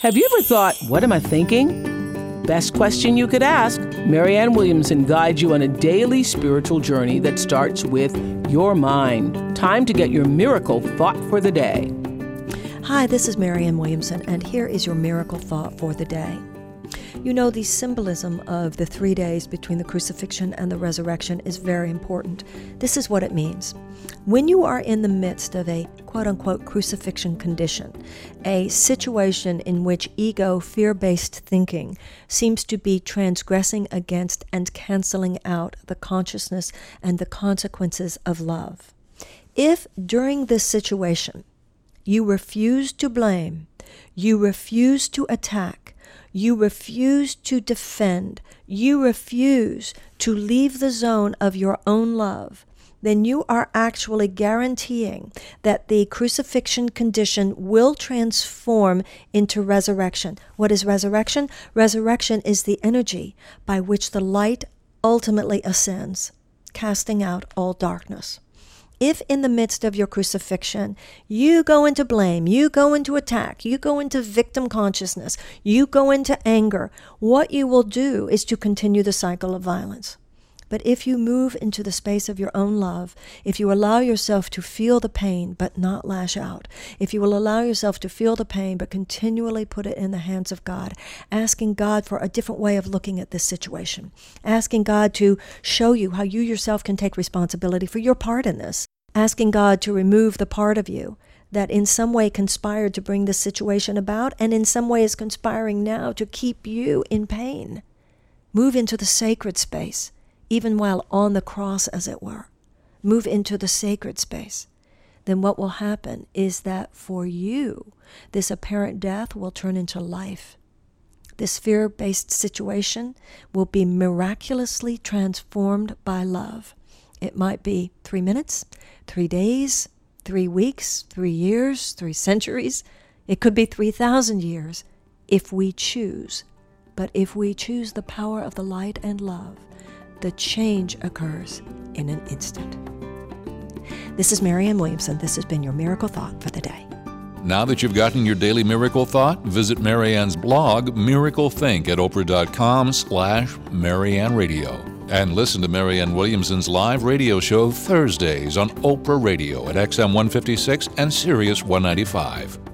Have you ever thought, what am I thinking? Best question you could ask. Marianne Williamson guides you on a daily spiritual journey that starts with your mind. Time to get your miracle thought for the day. Hi, this is Marianne Williamson, and here is your miracle thought for the day. You know, the symbolism of the three days between the crucifixion and the resurrection is very important. This is what it means. When you are in the midst of a quote unquote crucifixion condition, a situation in which ego, fear based thinking seems to be transgressing against and canceling out the consciousness and the consequences of love. If during this situation you refuse to blame, you refuse to attack, you refuse to defend, you refuse to leave the zone of your own love, then you are actually guaranteeing that the crucifixion condition will transform into resurrection. What is resurrection? Resurrection is the energy by which the light ultimately ascends, casting out all darkness if in the midst of your crucifixion you go into blame, you go into attack, you go into victim consciousness, you go into anger, what you will do is to continue the cycle of violence. But if you move into the space of your own love, if you allow yourself to feel the pain but not lash out, if you will allow yourself to feel the pain but continually put it in the hands of God, asking God for a different way of looking at this situation, asking God to show you how you yourself can take responsibility for your part in this, asking God to remove the part of you that in some way conspired to bring this situation about and in some way is conspiring now to keep you in pain. Move into the sacred space, even while on the cross, as it were. Move into the sacred space. Then what will happen is that for you, this apparent death will turn into life. This fear based situation will be miraculously transformed by love. It might be three minutes, three days, three weeks, three years, three centuries. It could be 3,000 years if we choose. But if we choose the power of the light and love, the change occurs in an instant. This is Marianne Williamson. This has been your Miracle Thought for the day. Now that you've gotten your daily miracle thought, visit Marianne's blog, Miracle Think, at oprah.com slash Marianne Radio. And listen to Marianne Williamson's live radio show Thursdays on Oprah Radio at XM 156 and Sirius 195.